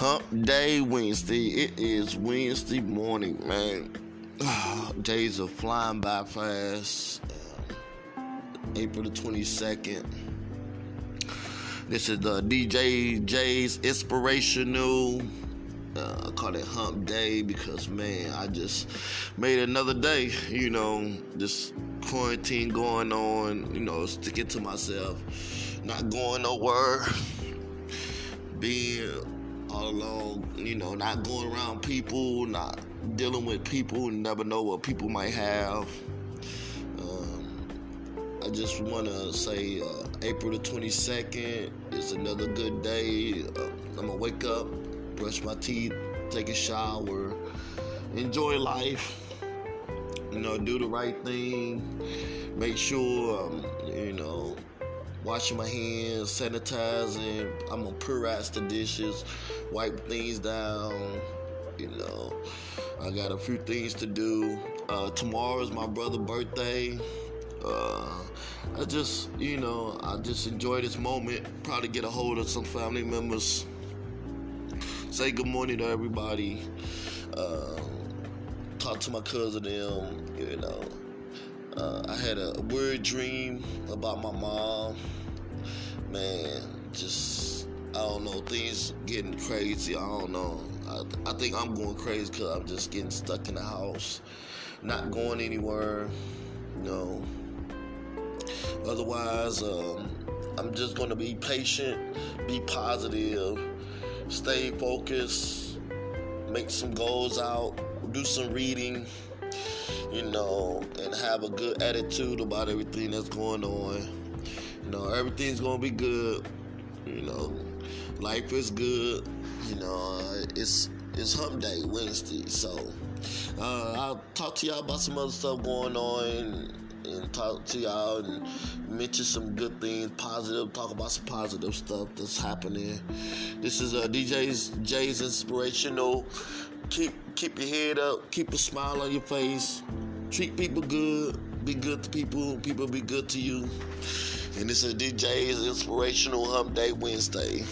Hump Day Wednesday. It is Wednesday morning, man. Days are flying by fast. April the 22nd. This is the DJ J's inspirational. Uh, I call it Hump Day because, man, I just made another day. You know, this quarantine going on, you know, sticking to myself, not going nowhere, being all alone, you know, not going around people, not dealing with people, never know what people might have. Um, I just want to say uh, April the 22nd is another good day. Uh, I'm going to wake up, brush my teeth, take a shower, enjoy life. You know, do the right thing. Make sure, um, you know, washing my hands, sanitizing. I'm gonna purify the dishes, wipe things down. You know, I got a few things to do. Uh, tomorrow is my brother's birthday. Uh, I just, you know, I just enjoy this moment. Probably get a hold of some family members. Say good morning to everybody. Uh, talk to my cousin them. You know, uh, I had a weird dream about my mom. Man, just I don't know. Things getting crazy. I don't know. I, I think I'm going crazy because I'm just getting stuck in the house, not going anywhere. You know. Otherwise, um, I'm just going to be patient, be positive, stay focused, make some goals out, do some reading, you know, and have a good attitude about everything that's going on. You know, everything's to be good. You know, life is good. You know, it's it's Hump Day Wednesday, so uh, I'll talk to y'all about some other stuff going on and talk to y'all and mention some good things, positive, talk about some positive stuff that's happening. This is uh, DJ's Jay's inspirational. Keep keep your head up, keep a smile on your face, treat people good, be good to people, people be good to you. And this is DJ's inspirational hump day Wednesday.